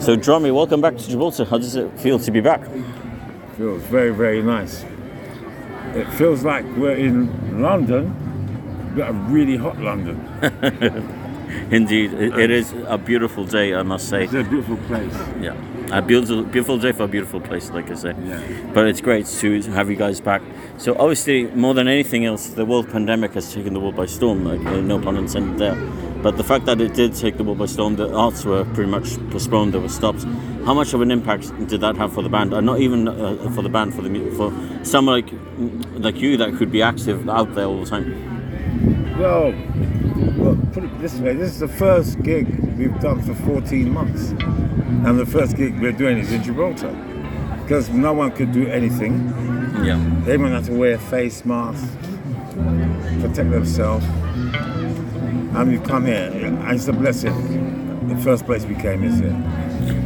So, Drummie, welcome back to Gibraltar. How does it feel to be back? Feels very, very nice. It feels like we're in London, but a really hot London. Indeed, it, it is a beautiful day, I must say. It's a beautiful place. Yeah, a beautiful, beautiful day for a beautiful place, like I say. Yeah. But it's great to have you guys back. So, obviously, more than anything else, the world pandemic has taken the world by storm. Like, no pun intended there. But the fact that it did take the world by storm, the arts were pretty much postponed, they were stopped. How much of an impact did that have for the band? And not even uh, for the band, for the mu- for someone like like you that could be active out there all the time. Well, well, put it this way: this is the first gig we've done for 14 months, and the first gig we're doing is in Gibraltar, because no one could do anything. Yeah. Everyone had to wear face masks, protect themselves, and we've come here. And it's a blessing. The first place we came is here.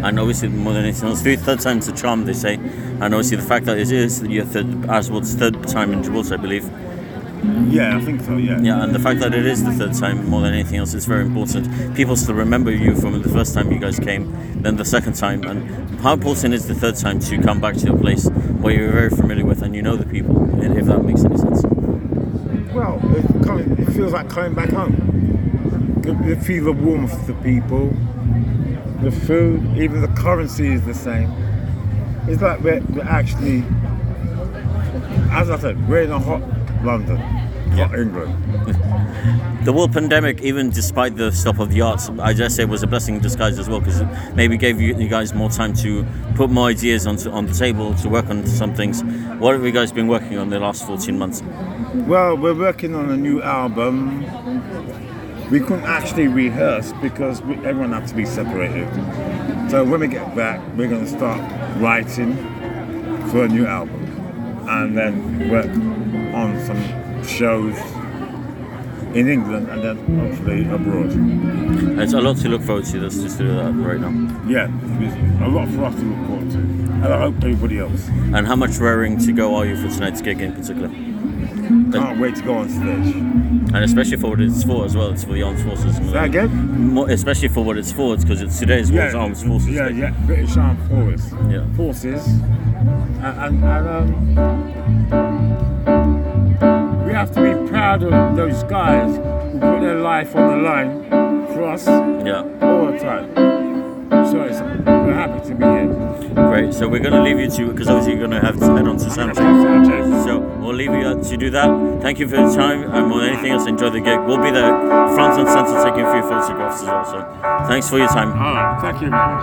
And obviously, more than anything else, the third time's a charm, they say. And obviously, the fact that it is your third, Aswad's third time in Gibraltar, I believe. Yeah, I think so. Yeah. Yeah, and the fact that it is the third time, more than anything else, is very important. People still remember you from the first time you guys came, then the second time. And how important is the third time to come back to a place where you're very familiar with and you know the people, if that makes any sense? Well, it feels like coming back home. You feel the warmth of the people, the food, even the currency is the same. It's like we're, we're actually, as I said, we're in a hot London, hot England. The world pandemic, even despite the stop of the arts, I just say was a blessing in disguise as well because it maybe gave you, you guys more time to put more ideas onto, on the table, to work on some things. What have you guys been working on the last 14 months? Well, we're working on a new album. We couldn't actually rehearse because we, everyone had to be separated. So when we get back, we're going to start writing for a new album and then work on some shows in England and then hopefully abroad. It's a lot to look forward to. Let's just do that right now. Yeah, a lot for us to look forward to. And I hope everybody else. And how much raring to go are you for tonight's gig in particular? Can't wait to go on stage. And especially for what it's for as well. It's for the armed forces. Say that again? More, especially for what it's for, it's because it's today's World Armed Forces. yeah, Day. yeah, British Armed Forces. Yeah. Forces. And, and, and um, we have to be proud of those guys who put their life on the line for us Yeah. all the time. So it's, we're happy to be here. Great. So we're going to leave you to, because obviously you're going to have to head on to sound check. Sanchez. So we'll leave you to do that. Thank you for your time, and more than anything else, enjoy the gig. We'll be there front and center taking a few photographs as well. So thanks for your time. All right, thank you, man.